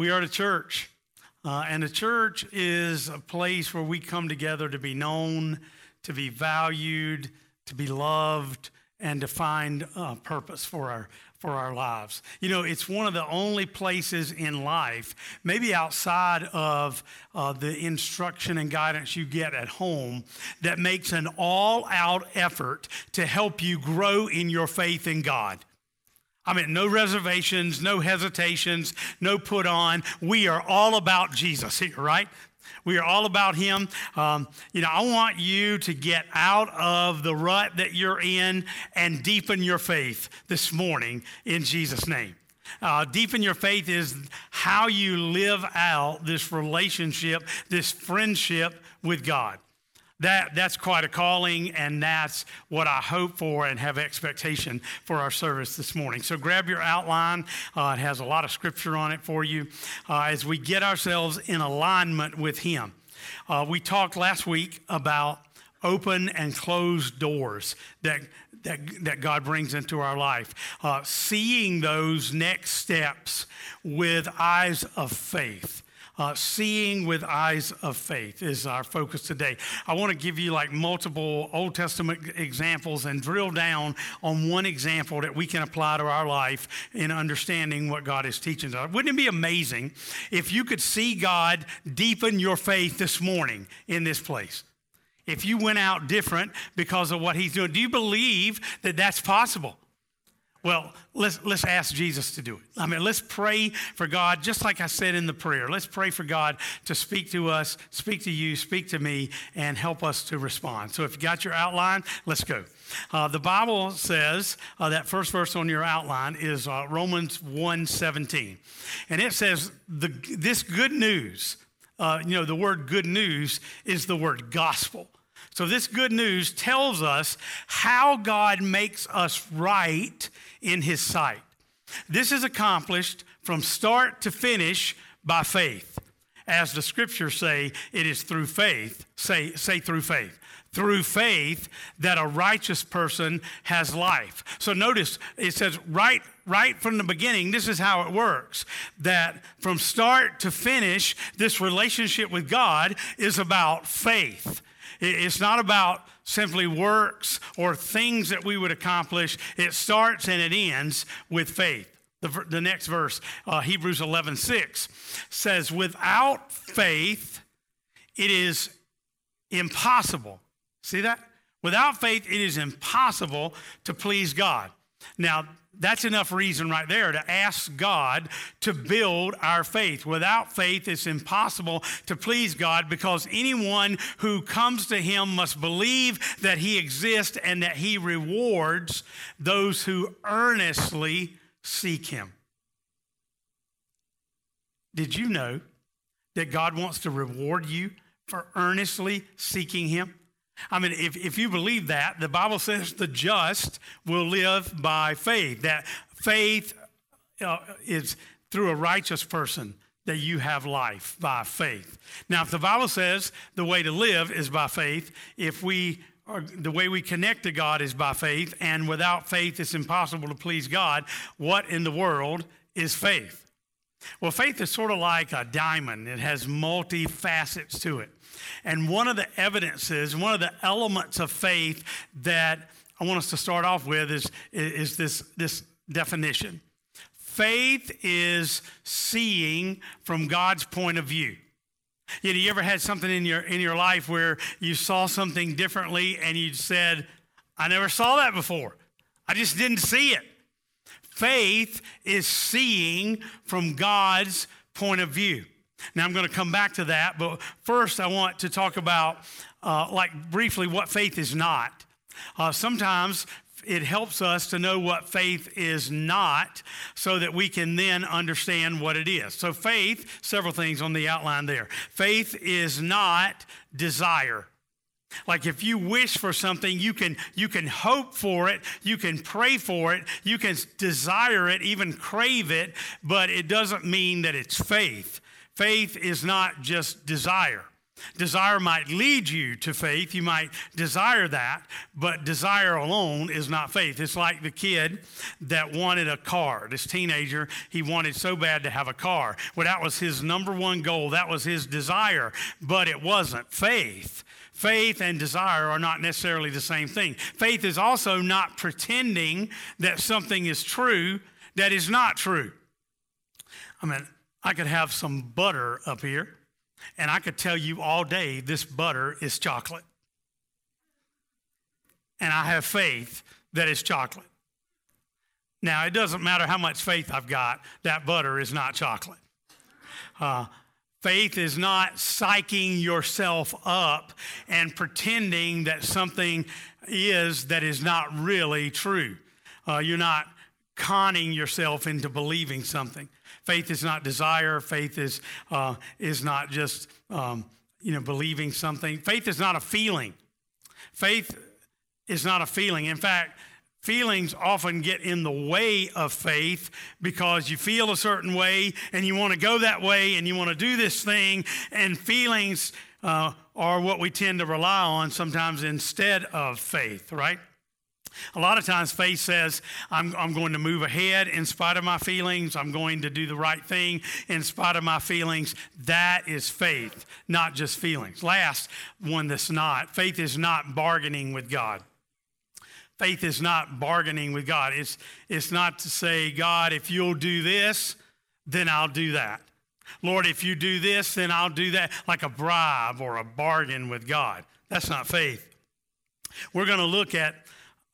We are the church. Uh, and the church is a place where we come together to be known, to be valued, to be loved, and to find uh, purpose for our for our lives. You know, it's one of the only places in life, maybe outside of uh, the instruction and guidance you get at home, that makes an all out effort to help you grow in your faith in God. I mean, no reservations, no hesitations, no put on. We are all about Jesus here, right? We are all about Him. Um, you know, I want you to get out of the rut that you're in and deepen your faith this morning in Jesus' name. Uh, deepen your faith is how you live out this relationship, this friendship with God that, that's quite a calling, and that's what I hope for and have expectation for our service this morning. So grab your outline. Uh, it has a lot of scripture on it for you uh, as we get ourselves in alignment with Him. Uh, we talked last week about open and closed doors that, that, that God brings into our life, uh, seeing those next steps with eyes of faith. Uh, seeing with eyes of faith is our focus today. I want to give you like multiple Old Testament examples and drill down on one example that we can apply to our life in understanding what God is teaching us. Wouldn't it be amazing if you could see God deepen your faith this morning in this place? If you went out different because of what He's doing, do you believe that that's possible? Well, let's, let's ask Jesus to do it. I mean, let's pray for God, just like I said in the prayer. Let's pray for God to speak to us, speak to you, speak to me, and help us to respond. So if you got your outline, let's go. Uh, the Bible says uh, that first verse on your outline is uh, Romans 1.17. And it says, the, this good news, uh, you know, the word good news is the word gospel. So this good news tells us how God makes us right in his sight. This is accomplished from start to finish by faith. As the scriptures say, it is through faith. Say, say through faith. Through faith that a righteous person has life. So notice it says right right from the beginning, this is how it works. That from start to finish, this relationship with God is about faith. It's not about simply works or things that we would accomplish. It starts and it ends with faith. The, the next verse, uh, Hebrews 11 6, says, Without faith, it is impossible. See that? Without faith, it is impossible to please God. Now, that's enough reason right there to ask God to build our faith. Without faith, it's impossible to please God because anyone who comes to Him must believe that He exists and that He rewards those who earnestly seek Him. Did you know that God wants to reward you for earnestly seeking Him? I mean, if, if you believe that, the Bible says the just will live by faith. That faith uh, is through a righteous person that you have life by faith. Now, if the Bible says the way to live is by faith, if we are, the way we connect to God is by faith, and without faith it's impossible to please God, what in the world is faith? Well, faith is sort of like a diamond. It has multi facets to it. And one of the evidences, one of the elements of faith that I want us to start off with is, is this, this definition. Faith is seeing from God's point of view. You, know, you ever had something in your, in your life where you saw something differently and you said, I never saw that before. I just didn't see it. Faith is seeing from God's point of view. Now, I'm going to come back to that, but first, I want to talk about, uh, like, briefly, what faith is not. Uh, sometimes it helps us to know what faith is not so that we can then understand what it is. So, faith, several things on the outline there. Faith is not desire. Like if you wish for something, you can you can hope for it, you can pray for it, you can desire it, even crave it, but it doesn't mean that it's faith. Faith is not just desire. Desire might lead you to faith. You might desire that, but desire alone is not faith. It's like the kid that wanted a car. This teenager, he wanted so bad to have a car. Well, that was his number one goal. That was his desire, but it wasn't faith. Faith and desire are not necessarily the same thing. Faith is also not pretending that something is true that is not true. I mean, I could have some butter up here and I could tell you all day this butter is chocolate. And I have faith that it's chocolate. Now, it doesn't matter how much faith I've got, that butter is not chocolate. Uh, faith is not psyching yourself up and pretending that something is that is not really true. Uh, you're not conning yourself into believing something. Faith is not desire. Faith is, uh, is not just, um, you know, believing something. Faith is not a feeling. Faith is not a feeling. In fact, feelings often get in the way of faith because you feel a certain way and you want to go that way and you want to do this thing, and feelings uh, are what we tend to rely on sometimes instead of faith, right? A lot of times, faith says, I'm, I'm going to move ahead in spite of my feelings. I'm going to do the right thing in spite of my feelings. That is faith, not just feelings. Last one that's not faith is not bargaining with God. Faith is not bargaining with God. It's, it's not to say, God, if you'll do this, then I'll do that. Lord, if you do this, then I'll do that, like a bribe or a bargain with God. That's not faith. We're going to look at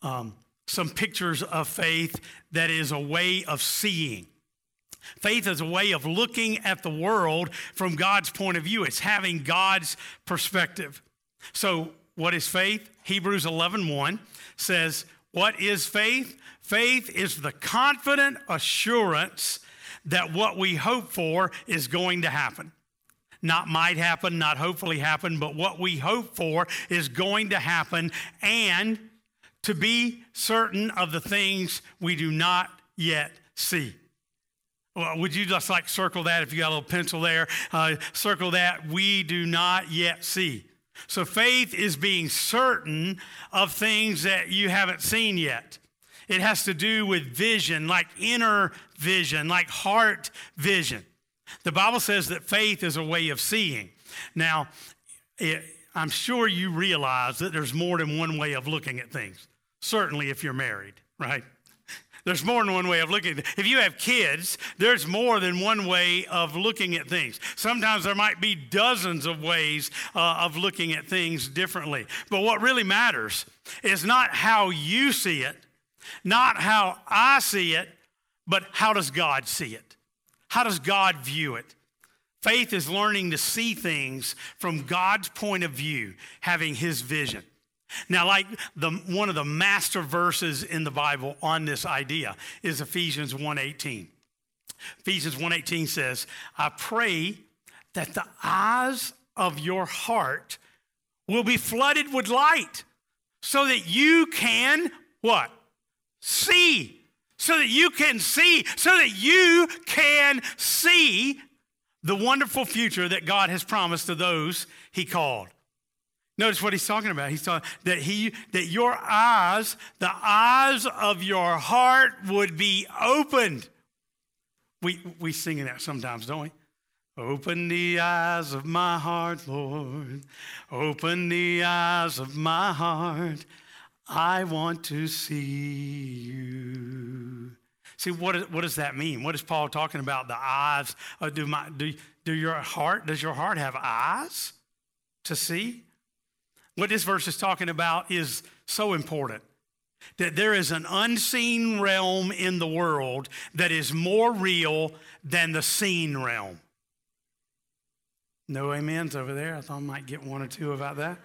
um, some pictures of faith that is a way of seeing. Faith is a way of looking at the world from God's point of view. It's having God's perspective. So, what is faith? Hebrews 11:1 1 says, "What is faith? Faith is the confident assurance that what we hope for is going to happen. Not might happen, not hopefully happen, but what we hope for is going to happen and to be certain of the things we do not yet see. Well, would you just like circle that if you got a little pencil there? Uh, circle that we do not yet see. So faith is being certain of things that you haven't seen yet. It has to do with vision, like inner vision, like heart vision. The Bible says that faith is a way of seeing. Now, it, I'm sure you realize that there's more than one way of looking at things. Certainly, if you're married, right? There's more than one way of looking at it. If you have kids, there's more than one way of looking at things. Sometimes there might be dozens of ways uh, of looking at things differently. But what really matters is not how you see it, not how I see it, but how does God see it? How does God view it? Faith is learning to see things from God's point of view, having his vision. Now, like the, one of the master verses in the Bible on this idea is Ephesians 1.18. Ephesians 1.18 says, I pray that the eyes of your heart will be flooded with light so that you can, what? See. So that you can see, so that you can see the wonderful future that God has promised to those he called. Notice what he's talking about. He's talking that he that your eyes, the eyes of your heart would be opened. We we sing that sometimes, don't we? Open the eyes of my heart, Lord. Open the eyes of my heart. I want to see you. See, what, is, what does that mean? What is Paul talking about? The eyes. Uh, do, my, do, do your heart, does your heart have eyes to see? What this verse is talking about is so important that there is an unseen realm in the world that is more real than the seen realm. No amens over there. I thought I might get one or two about that.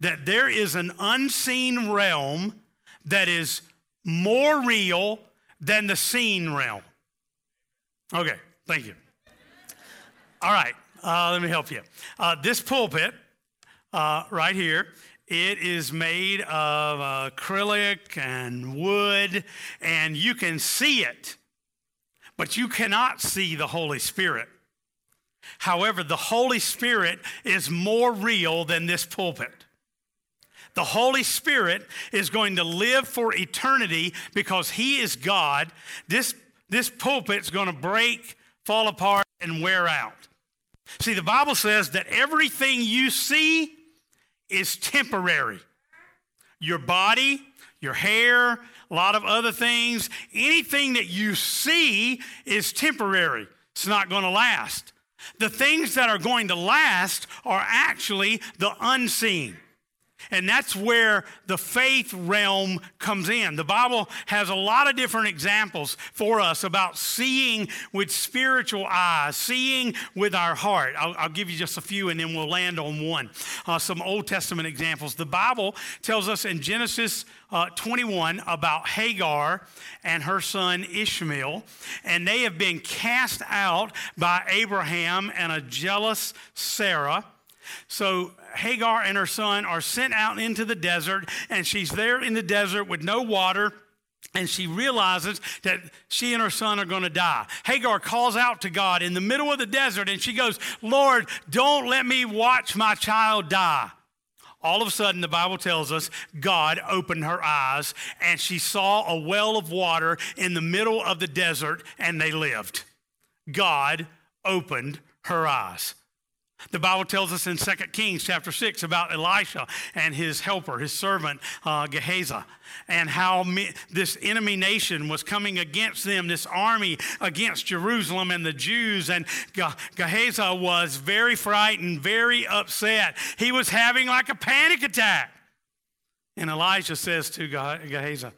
That there is an unseen realm that is more real than the seen realm. Okay, thank you. All right, uh, let me help you. Uh, this pulpit uh, right here. It is made of acrylic and wood, and you can see it, but you cannot see the Holy Spirit. However, the Holy Spirit is more real than this pulpit. The Holy Spirit is going to live for eternity because He is God. This, this pulpit's going to break, fall apart, and wear out. See, the Bible says that everything you see is temporary. Your body, your hair, a lot of other things, anything that you see is temporary. It's not going to last. The things that are going to last are actually the unseen. And that's where the faith realm comes in. The Bible has a lot of different examples for us about seeing with spiritual eyes, seeing with our heart. I'll, I'll give you just a few and then we'll land on one. Uh, some Old Testament examples. The Bible tells us in Genesis uh, 21 about Hagar and her son Ishmael, and they have been cast out by Abraham and a jealous Sarah. So Hagar and her son are sent out into the desert, and she's there in the desert with no water. And she realizes that she and her son are going to die. Hagar calls out to God in the middle of the desert and she goes, Lord, don't let me watch my child die. All of a sudden, the Bible tells us God opened her eyes and she saw a well of water in the middle of the desert and they lived. God opened her eyes. The Bible tells us in 2 Kings chapter 6 about Elisha and his helper, his servant uh, Gehazi, and how me, this enemy nation was coming against them, this army against Jerusalem and the Jews. And Ge- Gehazi was very frightened, very upset. He was having like a panic attack. And Elijah says to Ge- Gehazi,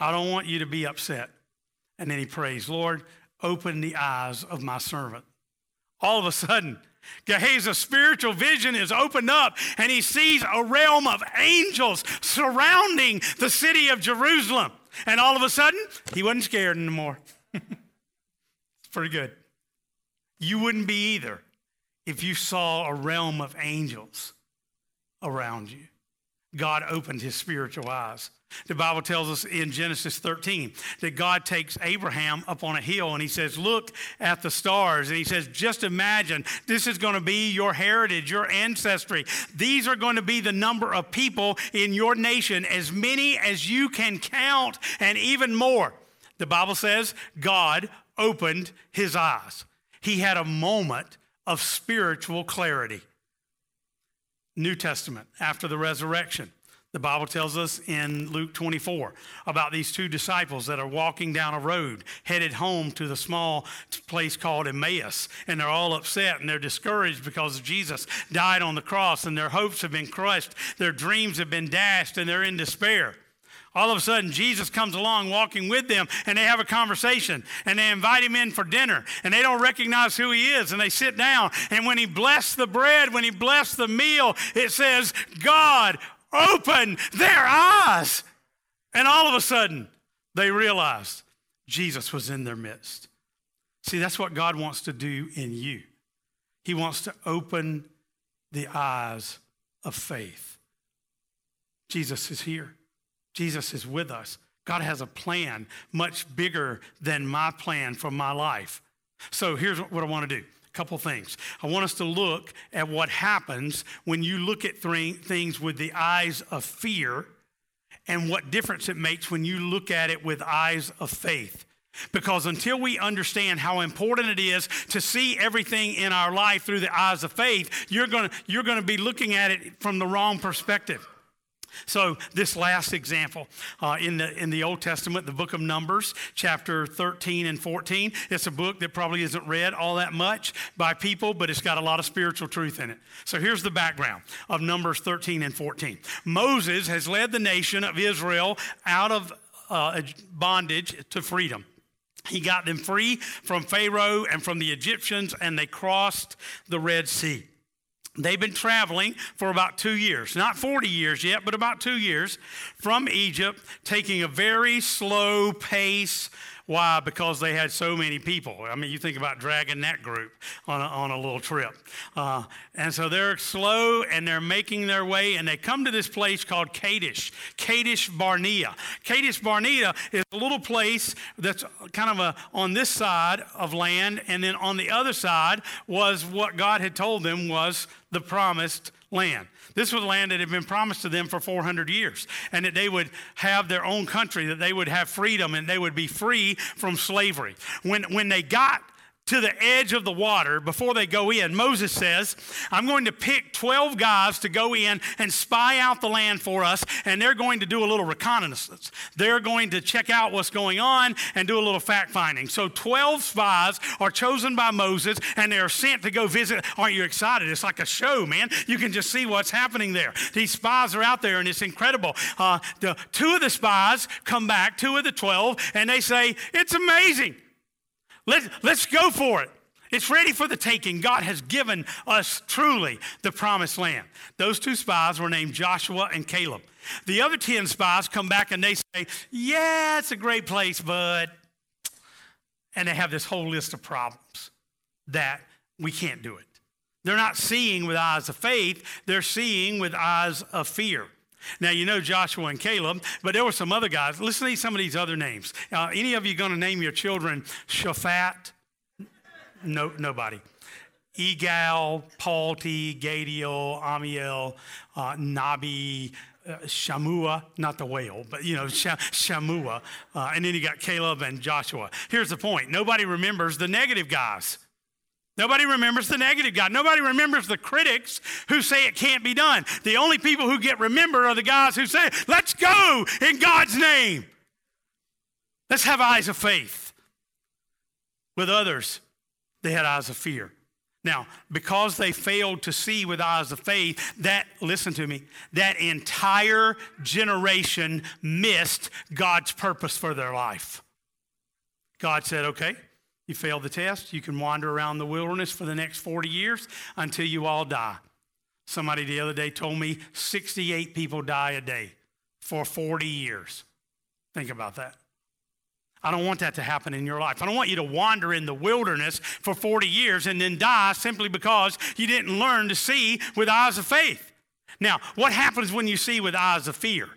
I don't want you to be upset. And then he prays, Lord, open the eyes of my servant. All of a sudden, Gehazi's spiritual vision is opened up and he sees a realm of angels surrounding the city of Jerusalem. And all of a sudden, he wasn't scared anymore. it's pretty good. You wouldn't be either if you saw a realm of angels around you. God opened his spiritual eyes. The Bible tells us in Genesis 13 that God takes Abraham up on a hill and he says, Look at the stars. And he says, Just imagine this is going to be your heritage, your ancestry. These are going to be the number of people in your nation, as many as you can count, and even more. The Bible says God opened his eyes. He had a moment of spiritual clarity. New Testament, after the resurrection. The Bible tells us in Luke 24 about these two disciples that are walking down a road headed home to the small place called Emmaus. And they're all upset and they're discouraged because Jesus died on the cross and their hopes have been crushed, their dreams have been dashed, and they're in despair. All of a sudden, Jesus comes along walking with them, and they have a conversation, and they invite him in for dinner, and they don't recognize who he is, and they sit down. And when he blessed the bread, when he blessed the meal, it says, God open their eyes. And all of a sudden, they realized Jesus was in their midst. See, that's what God wants to do in you. He wants to open the eyes of faith. Jesus is here, Jesus is with us. God has a plan much bigger than my plan for my life. So here's what I want to do couple things. I want us to look at what happens when you look at th- things with the eyes of fear and what difference it makes when you look at it with eyes of faith. Because until we understand how important it is to see everything in our life through the eyes of faith, you're going you're going to be looking at it from the wrong perspective. So, this last example uh, in, the, in the Old Testament, the book of Numbers, chapter 13 and 14, it's a book that probably isn't read all that much by people, but it's got a lot of spiritual truth in it. So, here's the background of Numbers 13 and 14. Moses has led the nation of Israel out of uh, bondage to freedom. He got them free from Pharaoh and from the Egyptians, and they crossed the Red Sea. They've been traveling for about two years, not 40 years yet, but about two years from Egypt, taking a very slow pace, Why? Because they had so many people. I mean, you think about dragging that group on a, on a little trip. Uh, and so they're slow and they're making their way, and they come to this place called Kadesh, Kadesh Barnea. Kadesh Barnea is a little place that's kind of a, on this side of land, and then on the other side was what God had told them was the promised land. This was land that had been promised to them for 400 years, and that they would have their own country, that they would have freedom, and they would be free from slavery. When, when they got to the edge of the water before they go in. Moses says, I'm going to pick 12 guys to go in and spy out the land for us, and they're going to do a little reconnaissance. They're going to check out what's going on and do a little fact finding. So 12 spies are chosen by Moses, and they're sent to go visit. Aren't you excited? It's like a show, man. You can just see what's happening there. These spies are out there, and it's incredible. Uh, the, two of the spies come back, two of the 12, and they say, It's amazing. Let, let's go for it. It's ready for the taking. God has given us truly the promised land. Those two spies were named Joshua and Caleb. The other 10 spies come back and they say, Yeah, it's a great place, but. And they have this whole list of problems that we can't do it. They're not seeing with eyes of faith, they're seeing with eyes of fear. Now, you know Joshua and Caleb, but there were some other guys. Listen to some of these other names. Uh, any of you going to name your children Shaphat? No, nobody. Igal, Palti, Gaddiel, Ammiel, uh, Nahbi, uh, Shammua, not the whale, but you know, Shammua. Uh, and then you got Caleb and Joshua. Here's the point nobody remembers the negative guys. Nobody remembers the negative God. Nobody remembers the critics who say it can't be done. The only people who get remembered are the guys who say, let's go in God's name. Let's have eyes of faith. With others, they had eyes of fear. Now, because they failed to see with eyes of faith, that, listen to me, that entire generation missed God's purpose for their life. God said, okay, you fail the test, you can wander around the wilderness for the next 40 years until you all die. Somebody the other day told me 68 people die a day for 40 years. Think about that. I don't want that to happen in your life. I don't want you to wander in the wilderness for 40 years and then die simply because you didn't learn to see with eyes of faith. Now, what happens when you see with eyes of fear?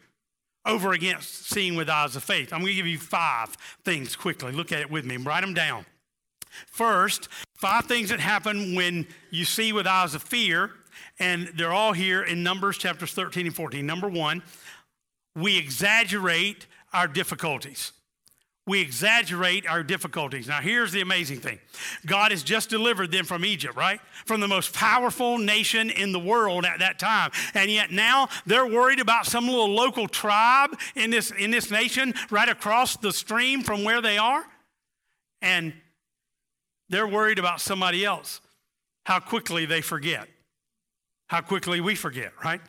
Over against seeing with eyes of faith. I'm going to give you five things quickly. Look at it with me. Write them down. First, five things that happen when you see with eyes of fear, and they're all here in Numbers chapters 13 and 14. Number one, we exaggerate our difficulties. We exaggerate our difficulties. Now, here's the amazing thing God has just delivered them from Egypt, right? From the most powerful nation in the world at that time. And yet now they're worried about some little local tribe in this, in this nation right across the stream from where they are. And they're worried about somebody else, how quickly they forget, how quickly we forget, right?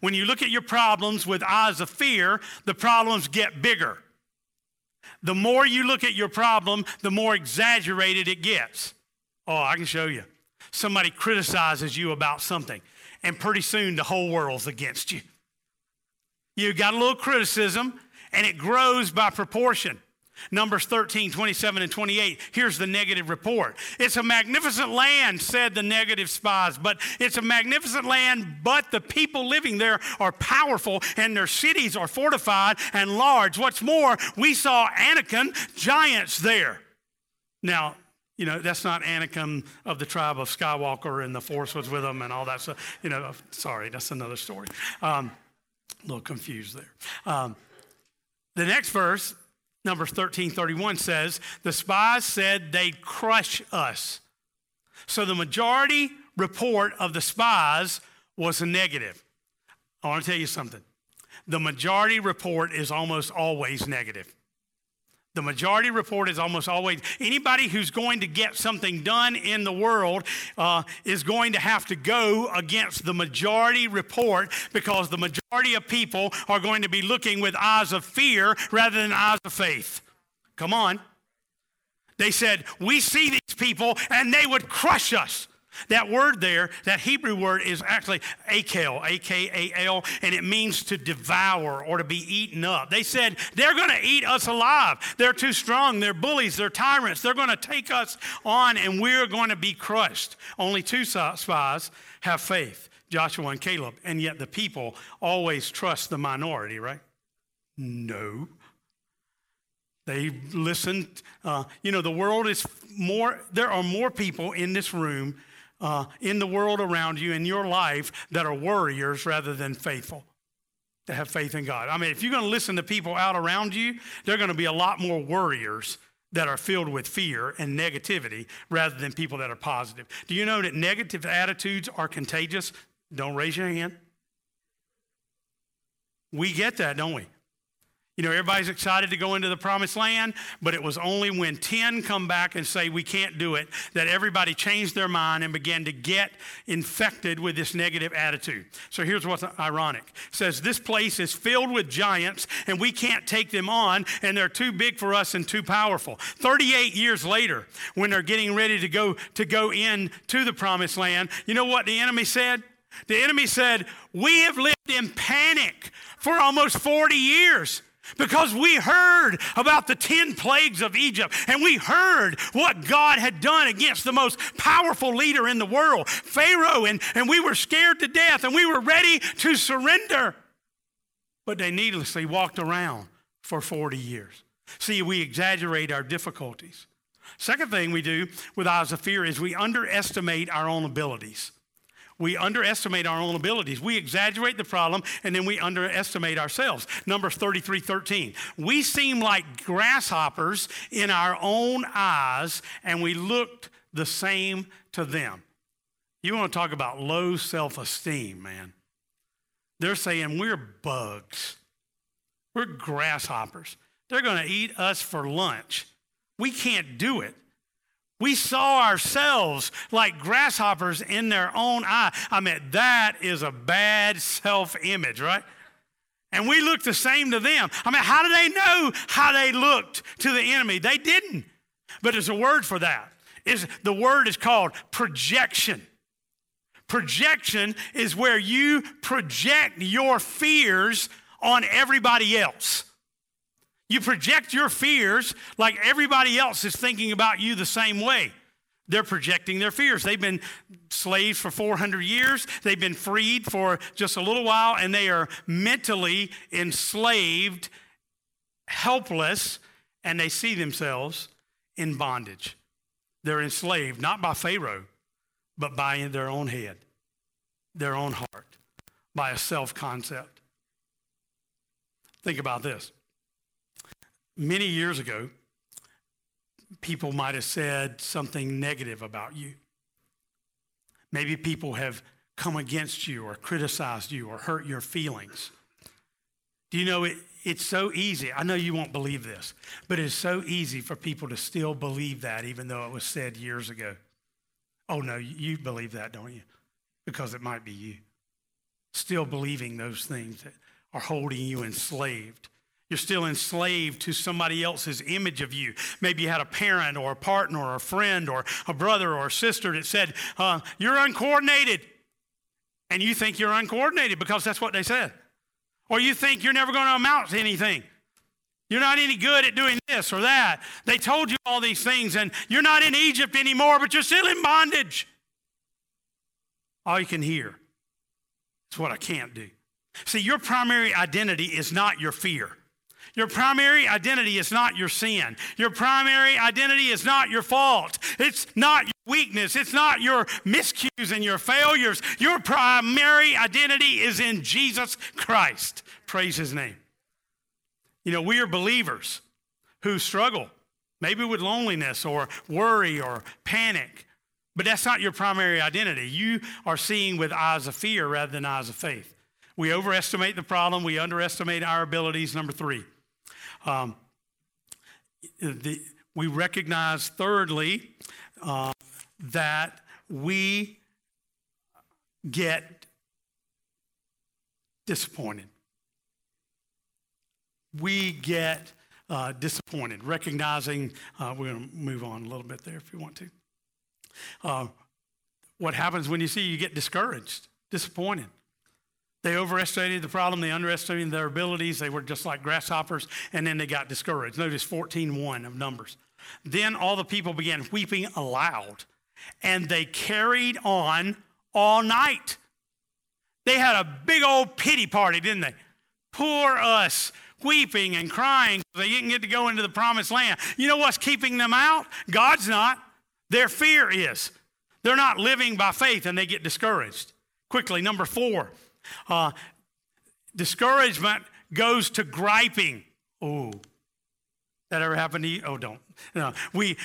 When you look at your problems with eyes of fear, the problems get bigger. The more you look at your problem, the more exaggerated it gets. Oh, I can show you. Somebody criticizes you about something, and pretty soon the whole world's against you. You got a little criticism, and it grows by proportion. Numbers 13, 27, and 28. Here's the negative report. It's a magnificent land, said the negative spies, but it's a magnificent land, but the people living there are powerful and their cities are fortified and large. What's more, we saw Anakim giants there. Now, you know, that's not Anakin of the tribe of Skywalker and the force was with them and all that stuff. You know, sorry, that's another story. Um, a little confused there. Um, the next verse Numbers 13 31 says, The spies said they'd crush us. So the majority report of the spies was a negative. I want to tell you something. The majority report is almost always negative. The majority report is almost always anybody who's going to get something done in the world uh, is going to have to go against the majority report because the majority of people are going to be looking with eyes of fear rather than eyes of faith. Come on. They said, We see these people and they would crush us. That word there, that Hebrew word is actually akel, A K A L, and it means to devour or to be eaten up. They said, they're going to eat us alive. They're too strong. They're bullies. They're tyrants. They're going to take us on and we're going to be crushed. Only two spies have faith Joshua and Caleb, and yet the people always trust the minority, right? No. They listened. Uh, you know, the world is more, there are more people in this room uh, in the world around you, in your life, that are worriers rather than faithful, to have faith in God. I mean, if you're going to listen to people out around you, they're going to be a lot more worriers that are filled with fear and negativity rather than people that are positive. Do you know that negative attitudes are contagious? Don't raise your hand. We get that, don't we? You know, everybody's excited to go into the promised land, but it was only when 10 come back and say we can't do it that everybody changed their mind and began to get infected with this negative attitude. So here's what's ironic. It says this place is filled with giants and we can't take them on and they're too big for us and too powerful. 38 years later, when they're getting ready to go to go in to the promised land, you know what the enemy said? The enemy said, "We have lived in panic for almost 40 years." Because we heard about the 10 plagues of Egypt and we heard what God had done against the most powerful leader in the world, Pharaoh, and, and we were scared to death and we were ready to surrender. But they needlessly walked around for 40 years. See, we exaggerate our difficulties. Second thing we do with eyes of fear is we underestimate our own abilities. We underestimate our own abilities. We exaggerate the problem and then we underestimate ourselves. Numbers 33 13. We seem like grasshoppers in our own eyes and we looked the same to them. You want to talk about low self esteem, man. They're saying we're bugs, we're grasshoppers. They're going to eat us for lunch. We can't do it. We saw ourselves like grasshoppers in their own eye. I mean, that is a bad self image, right? And we look the same to them. I mean, how do they know how they looked to the enemy? They didn't. But there's a word for that. Is the word is called projection. Projection is where you project your fears on everybody else. You project your fears like everybody else is thinking about you the same way. They're projecting their fears. They've been slaves for 400 years. They've been freed for just a little while, and they are mentally enslaved, helpless, and they see themselves in bondage. They're enslaved not by Pharaoh, but by their own head, their own heart, by a self concept. Think about this many years ago, people might have said something negative about you. Maybe people have come against you or criticized you or hurt your feelings. Do you know it, it's so easy? I know you won't believe this, but it's so easy for people to still believe that even though it was said years ago. Oh, no, you believe that, don't you? Because it might be you. Still believing those things that are holding you enslaved. You're still enslaved to somebody else's image of you. Maybe you had a parent or a partner or a friend or a brother or a sister that said, uh, You're uncoordinated. And you think you're uncoordinated because that's what they said. Or you think you're never going to amount to anything. You're not any good at doing this or that. They told you all these things, and you're not in Egypt anymore, but you're still in bondage. All you can hear is what I can't do. See, your primary identity is not your fear. Your primary identity is not your sin. Your primary identity is not your fault. It's not your weakness. It's not your miscues and your failures. Your primary identity is in Jesus Christ. Praise his name. You know, we are believers who struggle, maybe with loneliness or worry or panic, but that's not your primary identity. You are seeing with eyes of fear rather than eyes of faith. We overestimate the problem, we underestimate our abilities. Number three, um, the, we recognize, thirdly, uh, that we get disappointed. We get uh, disappointed, recognizing, uh, we're going to move on a little bit there if you want to. Uh, what happens when you see you get discouraged, disappointed. They overestimated the problem, they underestimated their abilities, they were just like grasshoppers, and then they got discouraged. Notice 14:1 of Numbers. Then all the people began weeping aloud, and they carried on all night. They had a big old pity party, didn't they? Poor us, weeping and crying. They didn't get to go into the promised land. You know what's keeping them out? God's not. Their fear is. They're not living by faith and they get discouraged. Quickly, number four uh, discouragement goes to griping. Oh, that ever happened to you? Oh, don't. No. We,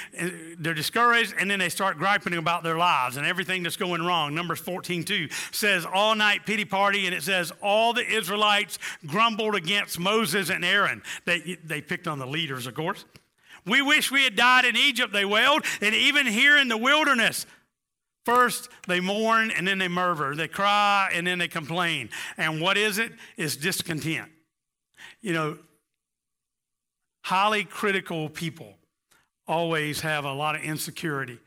they're discouraged and then they start griping about their lives and everything that's going wrong. Numbers 14, 2 says all night pity party and it says all the Israelites grumbled against Moses and Aaron. They, they picked on the leaders, of course. We wish we had died in Egypt, they wailed, and even here in the wilderness. First, they mourn and then they murmur. They cry and then they complain. And what is it? It's discontent. You know, highly critical people always have a lot of insecurity.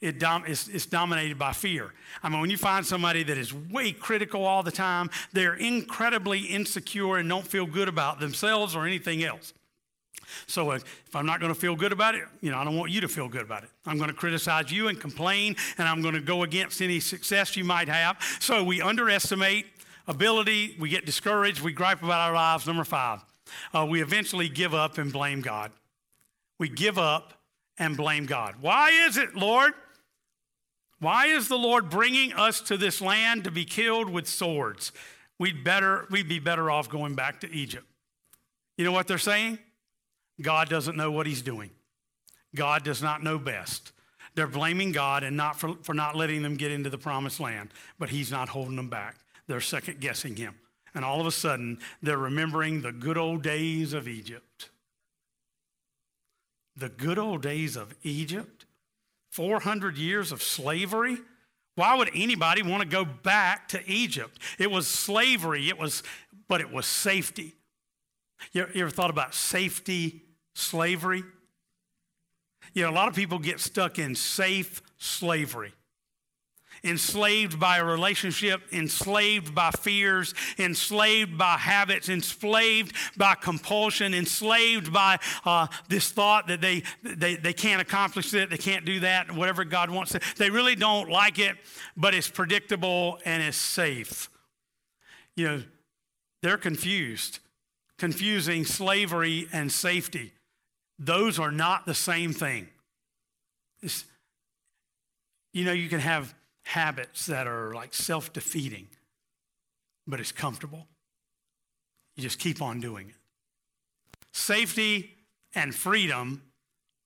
It dom- it's, it's, dominated by fear. I mean, when you find somebody that is way critical all the time, they're incredibly insecure and don't feel good about themselves or anything else. So if I'm not going to feel good about it, you know, I don't want you to feel good about it. I'm going to criticize you and complain, and I'm going to go against any success you might have. So we underestimate ability, we get discouraged, we gripe about our lives. Number five, uh, we eventually give up and blame God. We give up and blame God. Why is it, Lord? Why is the Lord bringing us to this land to be killed with swords? We'd better we'd be better off going back to Egypt. You know what they're saying? God doesn't know what he's doing. God does not know best. They're blaming God and not for, for not letting them get into the promised land, but he's not holding them back. They're second guessing him. And all of a sudden, they're remembering the good old days of Egypt. The good old days of Egypt? 400 years of slavery? Why would anybody want to go back to Egypt? It was slavery, it was, but it was safety. You ever, you ever thought about safety slavery? You know, a lot of people get stuck in safe slavery enslaved by a relationship, enslaved by fears, enslaved by habits, enslaved by compulsion, enslaved by uh, this thought that they, they, they can't accomplish it, they can't do that, whatever God wants. They really don't like it, but it's predictable and it's safe. You know, they're confused, confusing slavery and safety. Those are not the same thing. It's, you know, you can have habits that are like self defeating, but it's comfortable. You just keep on doing it. Safety and freedom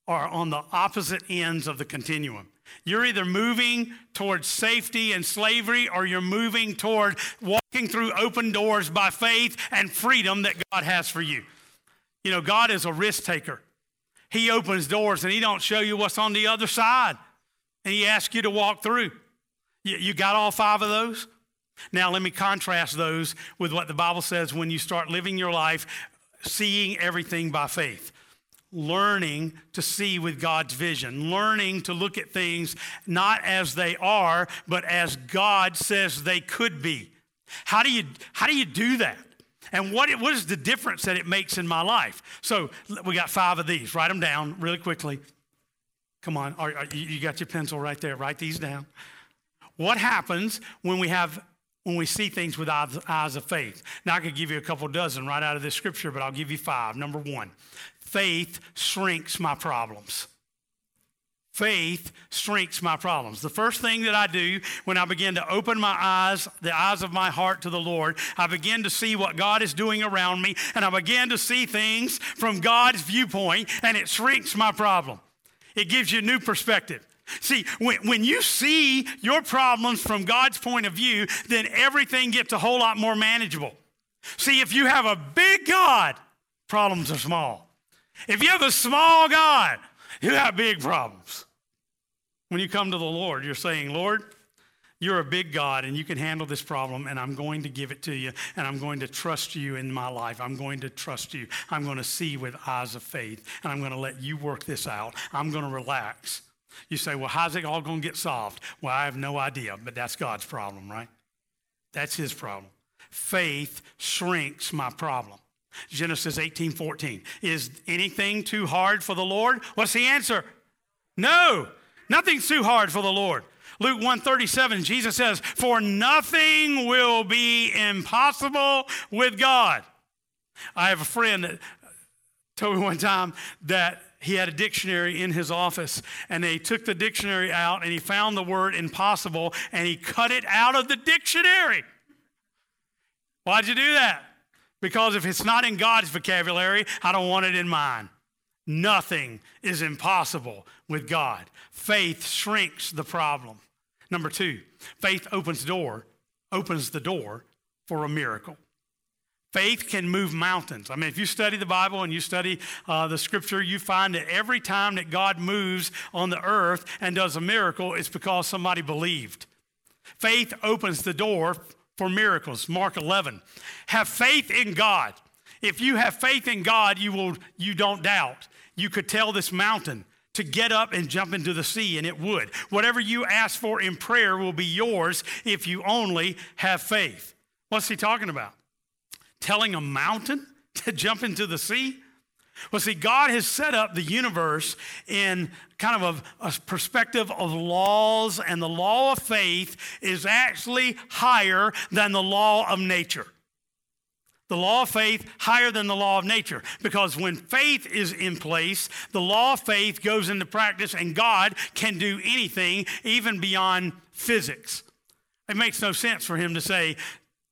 are on the opposite ends of the continuum. You're either moving towards safety and slavery or you're moving toward walking through open doors by faith and freedom that God has for you. You know, God is a risk taker. He opens doors and he don't show you what's on the other side. And he asks you to walk through. You, you got all five of those? Now, let me contrast those with what the Bible says when you start living your life seeing everything by faith. Learning to see with God's vision, learning to look at things not as they are, but as God says they could be. How do you, how do, you do that? And what, what is the difference that it makes in my life? So we got five of these. Write them down really quickly. Come on, are, are, you got your pencil right there. Write these down. What happens when we have when we see things with eyes, eyes of faith? Now I could give you a couple dozen right out of this scripture, but I'll give you five. Number one, faith shrinks my problems. Faith shrinks my problems. The first thing that I do when I begin to open my eyes, the eyes of my heart to the Lord, I begin to see what God is doing around me, and I begin to see things from God's viewpoint, and it shrinks my problem. It gives you a new perspective. See, when, when you see your problems from God's point of view, then everything gets a whole lot more manageable. See, if you have a big God, problems are small. If you have a small God, you have big problems. When you come to the Lord, you're saying, Lord, you're a big God and you can handle this problem, and I'm going to give it to you, and I'm going to trust you in my life. I'm going to trust you. I'm going to see with eyes of faith, and I'm going to let you work this out. I'm going to relax. You say, well, how's it all going to get solved? Well, I have no idea, but that's God's problem, right? That's his problem. Faith shrinks my problem. Genesis 18 14. Is anything too hard for the Lord? What's the answer? No, nothing's too hard for the Lord. Luke 137, Jesus says, For nothing will be impossible with God. I have a friend that told me one time that he had a dictionary in his office and they took the dictionary out and he found the word impossible and he cut it out of the dictionary. Why'd you do that? Because if it's not in God's vocabulary, I don't want it in mine. Nothing is impossible with God. Faith shrinks the problem. Number two, faith opens door, opens the door for a miracle. Faith can move mountains. I mean, if you study the Bible and you study uh, the scripture, you find that every time that God moves on the earth and does a miracle, it's because somebody believed. Faith opens the door for miracles. Mark 11. Have faith in God. If you have faith in God, you will you don't doubt. You could tell this mountain to get up and jump into the sea, and it would. Whatever you ask for in prayer will be yours if you only have faith. What's he talking about? telling a mountain to jump into the sea? Well, see, God has set up the universe in kind of a, a, perspective of laws, and the law of faith is actually higher than the law of nature. The law of faith higher than the law of nature because when faith is in place, the law of faith goes into practice, and God can do anything, even beyond physics. It makes no sense for him to say,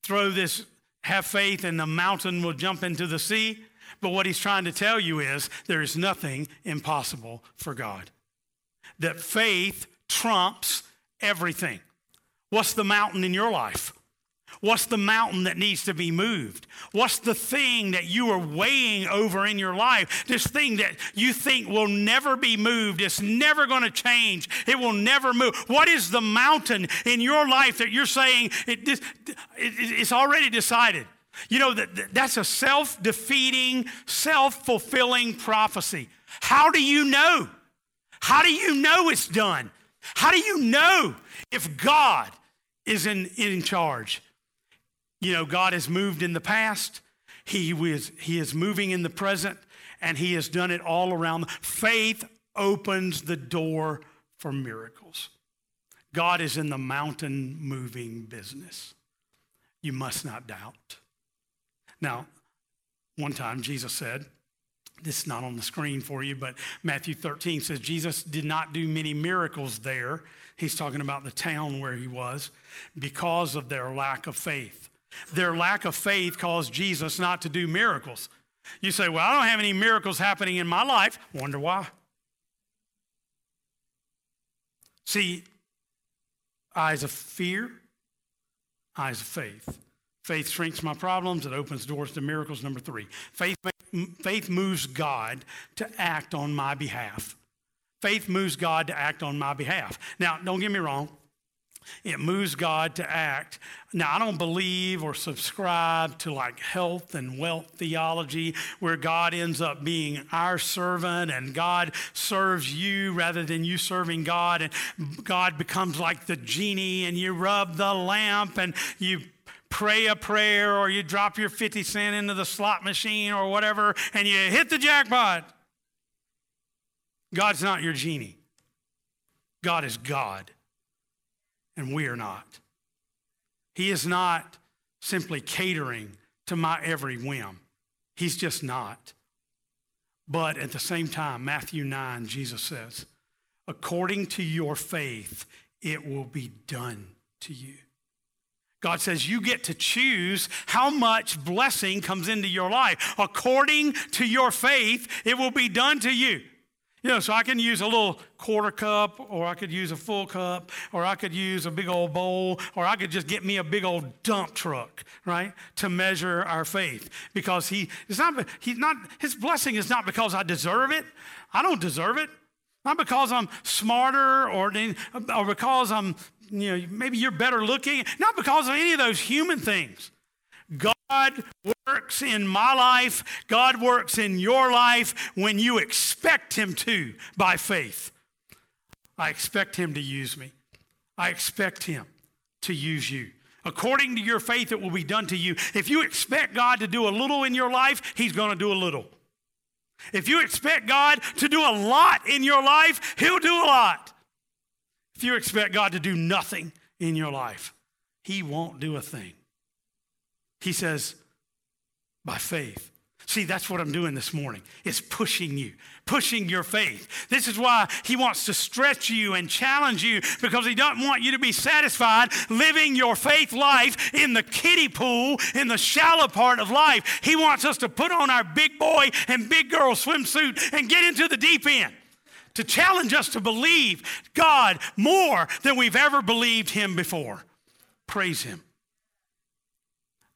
throw this have faith and the mountain will jump into the sea. But what he's trying to tell you is there is nothing impossible for God. That faith trumps everything. What's the mountain in your life? What's the mountain that needs to be moved? What's the thing that you are weighing over in your life? This thing that you think will never be moved. It's never going to change. It will never move. What is the mountain in your life that you're saying it, it, it's already decided? You know, that, that's a self defeating, self fulfilling prophecy. How do you know? How do you know it's done? How do you know if God is in, in charge? You know, God has moved in the past, He, was, he is moving in the present, and He has done it all around. Faith opens the door for miracles. God is in the mountain moving business. You must not doubt. Now, one time Jesus said, this is not on the screen for you, but Matthew 13 says Jesus did not do many miracles there. He's talking about the town where he was because of their lack of faith. Their lack of faith caused Jesus not to do miracles. You say, Well, I don't have any miracles happening in my life. Wonder why? See, eyes of fear, eyes of faith. Faith shrinks my problems, it opens doors to miracles. Number three, faith, faith moves God to act on my behalf. Faith moves God to act on my behalf. Now, don't get me wrong. It moves God to act. Now, I don't believe or subscribe to like health and wealth theology where God ends up being our servant and God serves you rather than you serving God. And God becomes like the genie and you rub the lamp and you pray a prayer or you drop your 50 cent into the slot machine or whatever and you hit the jackpot. God's not your genie, God is God and we are not. He is not simply catering to my every whim. He's just not. But at the same time, Matthew 9, Jesus says, according to your faith, it will be done to you. God says you get to choose how much blessing comes into your life. According to your faith, it will be done to you. You know, so I can use a little quarter cup, or I could use a full cup, or I could use a big old bowl, or I could just get me a big old dump truck, right, to measure our faith. Because he, it's not, he's not, his blessing is not because I deserve it. I don't deserve it. Not because I'm smarter or, or because I'm, you know, maybe you're better looking. Not because of any of those human things. God works in my life, God works in your life when you expect Him to by faith. I expect him to use me. I expect him to use you. According to your faith, it will be done to you. If you expect God to do a little in your life, he's going to do a little. If you expect God to do a lot in your life, he'll do a lot. If you expect God to do nothing in your life, he won't do a thing. He says, by faith. See, that's what I'm doing this morning. It's pushing you, pushing your faith. This is why he wants to stretch you and challenge you because he doesn't want you to be satisfied living your faith life in the kiddie pool, in the shallow part of life. He wants us to put on our big boy and big girl swimsuit and get into the deep end to challenge us to believe God more than we've ever believed him before. Praise him.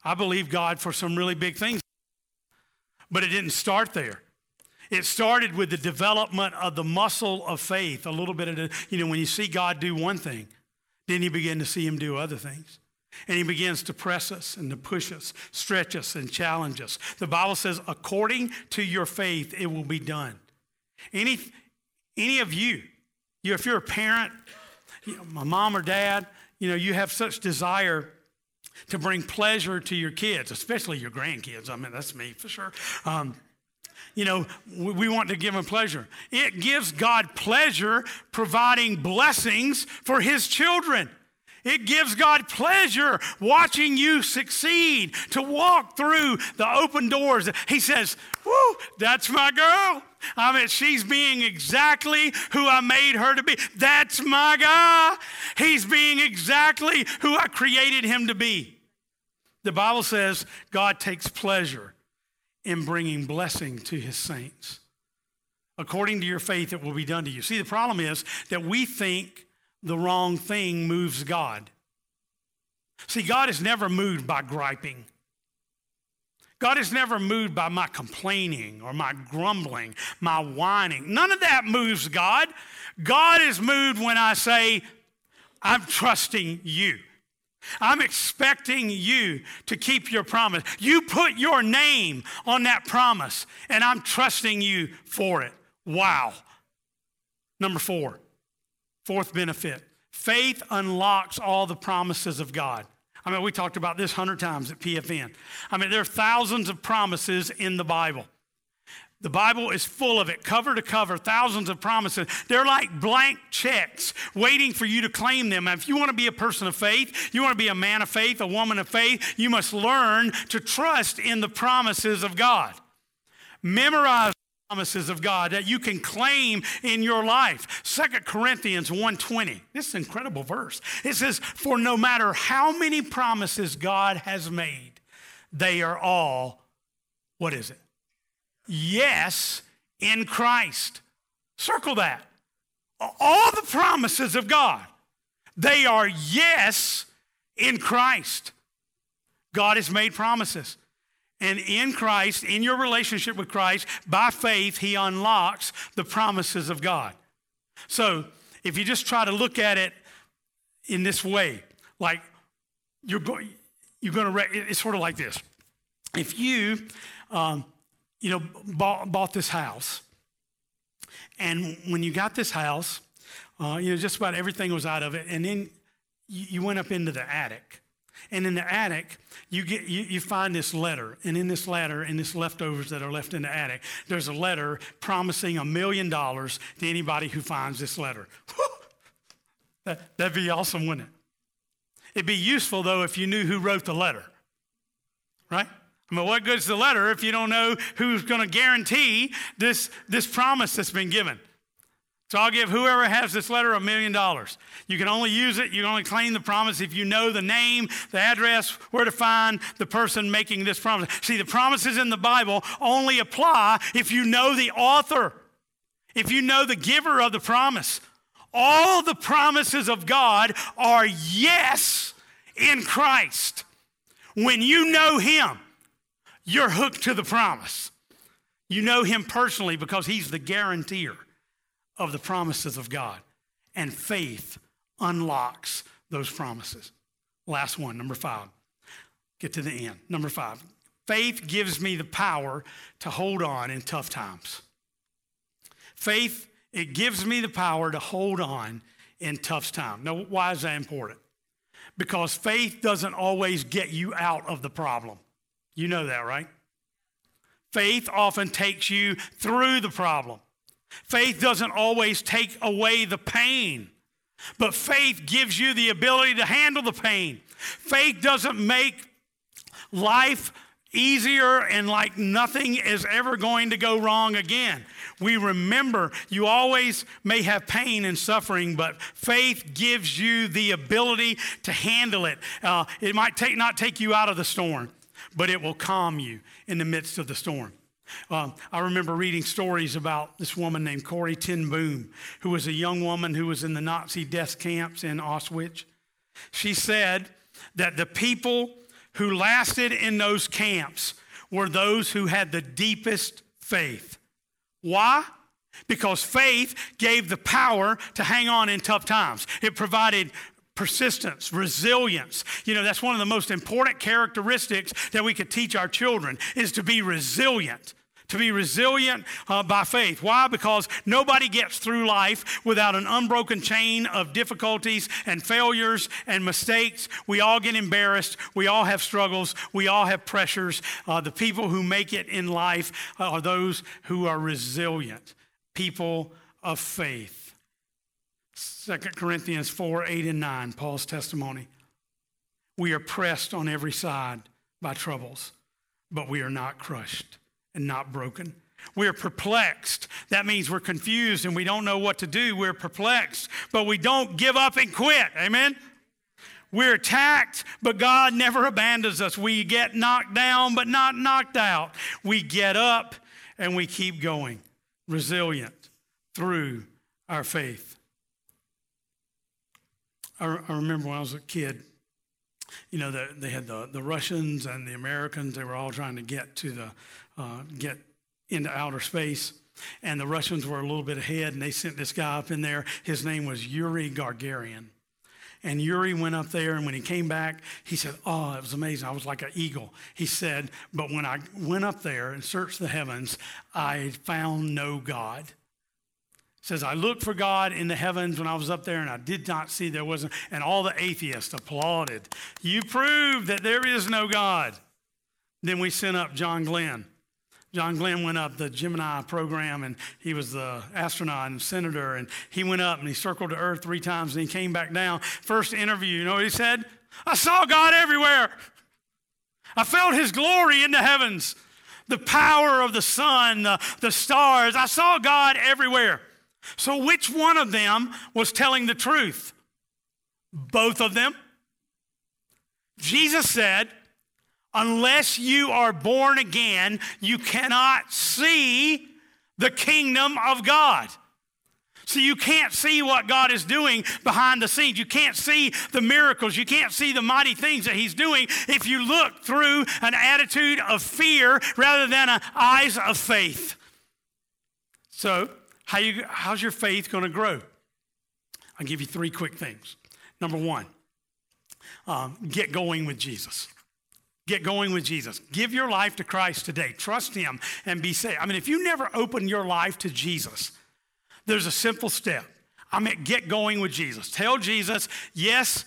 I believe God for some really big things. But it didn't start there. It started with the development of the muscle of faith. A little bit of, the, you know, when you see God do one thing, then you begin to see Him do other things. And He begins to press us and to push us, stretch us, and challenge us. The Bible says, according to your faith, it will be done. Any, any of you, you, if you're a parent, you know, my mom or dad, you know, you have such desire to bring pleasure to your kids, especially your grandkids. I mean, that's me for sure. Um, you know, we want to give them pleasure. It gives God pleasure providing blessings for his children. It gives God pleasure watching you succeed, to walk through the open doors. He says, Whoo, that's my girl. I mean, she's being exactly who I made her to be. That's my guy. He's being exactly who I created him to be. The Bible says God takes pleasure in bringing blessing to his saints. According to your faith, it will be done to you. See, the problem is that we think the wrong thing moves God. See, God is never moved by griping. God is never moved by my complaining or my grumbling, my whining. None of that moves God. God is moved when I say, I'm trusting you. I'm expecting you to keep your promise. You put your name on that promise, and I'm trusting you for it. Wow. Number four, fourth benefit faith unlocks all the promises of God. I mean, we talked about this hundred times at PFN. I mean, there are thousands of promises in the Bible. The Bible is full of it, cover to cover, thousands of promises. They're like blank checks waiting for you to claim them. And if you want to be a person of faith, you want to be a man of faith, a woman of faith, you must learn to trust in the promises of God. Memorize promises of God that you can claim in your life. Second Corinthians 1:20. This is an incredible verse. It says, "For no matter how many promises God has made, they are all what is it? Yes in Christ." Circle that. All the promises of God, they are yes in Christ. God has made promises. And in Christ, in your relationship with Christ, by faith, He unlocks the promises of God. So if you just try to look at it in this way, like you're going, you're going to, re- it's sort of like this. If you, um, you know, bought, bought, this house, and when you got this house, uh, you know, just about everything was out of it, and then you, you went up into the attic and in the attic, you, get, you, you find this letter. And in this letter, and this leftovers that are left in the attic, there's a letter promising a million dollars to anybody who finds this letter. that, that'd be awesome, wouldn't it? It'd be useful, though, if you knew who wrote the letter, right? I mean, what good's the letter if you don't know who's going to guarantee this, this promise that's been given? So I'll give whoever has this letter a million dollars. You can only use it, you can only claim the promise if you know the name, the address, where to find the person making this promise. See, the promises in the Bible only apply if you know the author, if you know the giver of the promise. All the promises of God are yes in Christ. When you know Him, you're hooked to the promise. You know Him personally because He's the guarantor of the promises of God. And faith unlocks those promises. Last one, number five. Get to the end. Number five. Faith gives me the power to hold on in tough times. Faith It gives me the power to hold on in tough times. Now, why is that important? Because faith doesn't always get you out of the problem. You know that, right? Faith often takes you through the problem. Faith doesn't always take away the pain, but faith gives you the ability to handle the pain. Faith doesn't make life easier and like nothing is ever going to go wrong again. We remember you always may have pain and suffering, but faith gives you the ability to handle it. Uh, it might take, not take you out of the storm, but it will calm you in the midst of the storm. Uh, I remember reading stories about this woman named Corrie ten Boom, who was a young woman who was in the Nazi death camps in Auschwitz. She said that the people who lasted in those camps were those who had the deepest faith. Why? Because faith gave the power to hang on in tough times. It provided persistence, resilience. You know, that's one of the most important characteristics that we could teach our children is to be resilient to be resilient uh, by faith. Why? Because nobody gets through life without an unbroken chain of difficulties and failures and mistakes. We all get embarrassed. We all have struggles. We all have pressures. Uh, the people who make it in life are those who are resilient, people of faith. 2 Corinthians 4 8 and 9, Paul's testimony. We are pressed on every side by troubles, but we are not crushed and not broken. We're perplexed. That means we're confused and we don't know what to do. We're perplexed, but we don't give up and quit. Amen? We're attacked, but God never abandons us. We get knocked down, but not knocked out. We get up and we keep going, resilient through our faith. I, I remember when I was a kid, you know, the, they had the, the Russians and the Americans, they were all trying to get to the uh, get into outer space. And the Russians were a little bit ahead, and they sent this guy up in there. His name was Yuri Gagarin. And Yuri went up there, and when he came back, he said, Oh, it was amazing. I was like an eagle. He said, But when I went up there and searched the heavens, I found no God. Says, I looked for God in the heavens when I was up there, and I did not see there wasn't. And all the atheists applauded. You proved that there is no God. Then we sent up John Glenn. John Glenn went up the Gemini program and he was the astronaut and senator and he went up and he circled the earth three times and he came back down. First interview, you know what he said? I saw God everywhere. I felt his glory in the heavens, the power of the sun, the, the stars. I saw God everywhere. So, which one of them was telling the truth? Both of them. Jesus said, Unless you are born again, you cannot see the kingdom of God. So you can't see what God is doing behind the scenes. You can't see the miracles. You can't see the mighty things that He's doing if you look through an attitude of fear rather than eyes of faith. So, how you, how's your faith going to grow? I'll give you three quick things. Number one, um, get going with Jesus. Get going with Jesus. Give your life to Christ today. Trust Him and be saved. I mean, if you never open your life to Jesus, there's a simple step. I mean, get going with Jesus. Tell Jesus, yes,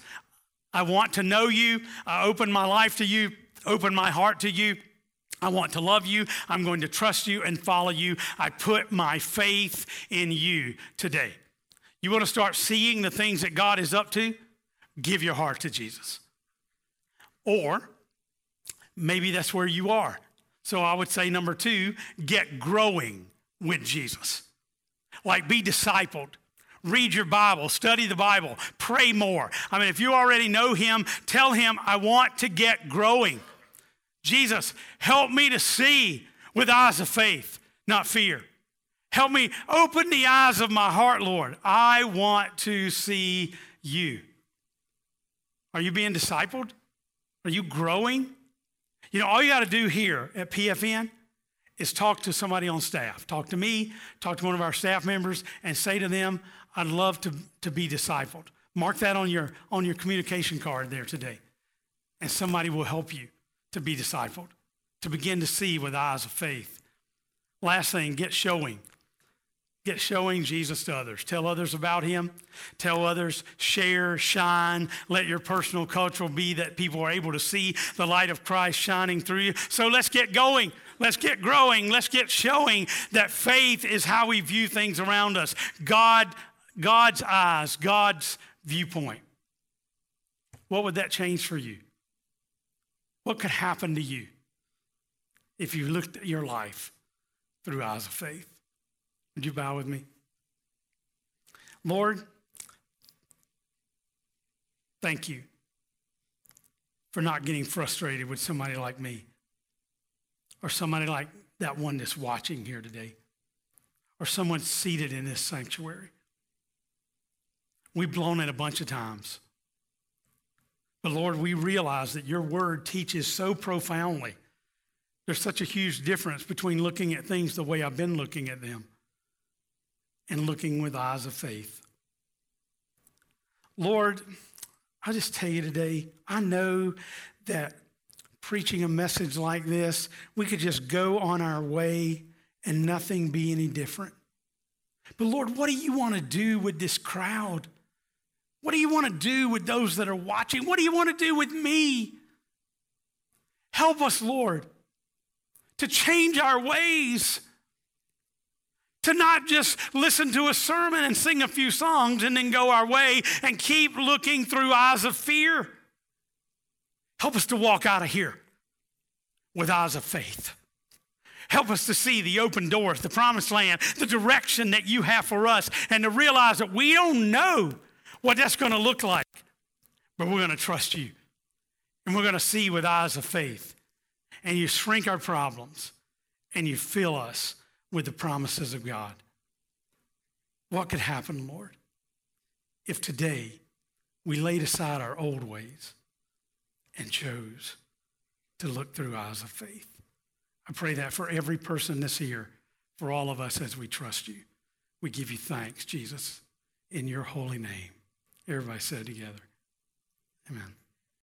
I want to know you. I open my life to you, open my heart to you. I want to love you. I'm going to trust you and follow you. I put my faith in you today. You want to start seeing the things that God is up to? Give your heart to Jesus. Or maybe that's where you are. So I would say, number two, get growing with Jesus. Like be discipled. Read your Bible, study the Bible, pray more. I mean, if you already know Him, tell Him, I want to get growing. Jesus, help me to see with eyes of faith, not fear. Help me open the eyes of my heart, Lord. I want to see you. Are you being discipled? Are you growing? You know, all you got to do here at PFN is talk to somebody on staff. Talk to me, talk to one of our staff members, and say to them, I'd love to, to be discipled. Mark that on your, on your communication card there today. And somebody will help you to be discipled, to begin to see with eyes of faith. Last thing, get showing. Get showing Jesus to others. Tell others about him. Tell others, share, shine. Let your personal culture be that people are able to see the light of Christ shining through you. So let's get going. Let's get growing. Let's get showing that faith is how we view things around us. God, God's eyes, God's viewpoint. What would that change for you? What could happen to you if you looked at your life through eyes of faith? Would you bow with me? Lord, thank you for not getting frustrated with somebody like me or somebody like that one that's watching here today or someone seated in this sanctuary. We've blown it a bunch of times. But Lord, we realize that your word teaches so profoundly. There's such a huge difference between looking at things the way I've been looking at them and looking with eyes of faith. Lord, I just tell you today, I know that preaching a message like this, we could just go on our way and nothing be any different. But Lord, what do you want to do with this crowd? What do you want to do with those that are watching? What do you want to do with me? Help us, Lord, to change our ways to not just listen to a sermon and sing a few songs and then go our way and keep looking through eyes of fear. Help us to walk out of here with eyes of faith. Help us to see the open doors, the promised land, the direction that you have for us, and to realize that we don't know what that's going to look like, but we're going to trust you. And we're going to see with eyes of faith. And you shrink our problems and you fill us with the promises of God. What could happen, Lord, if today we laid aside our old ways and chose to look through eyes of faith? I pray that for every person this year, for all of us as we trust you. We give you thanks, Jesus, in your holy name. Everybody said together, Amen.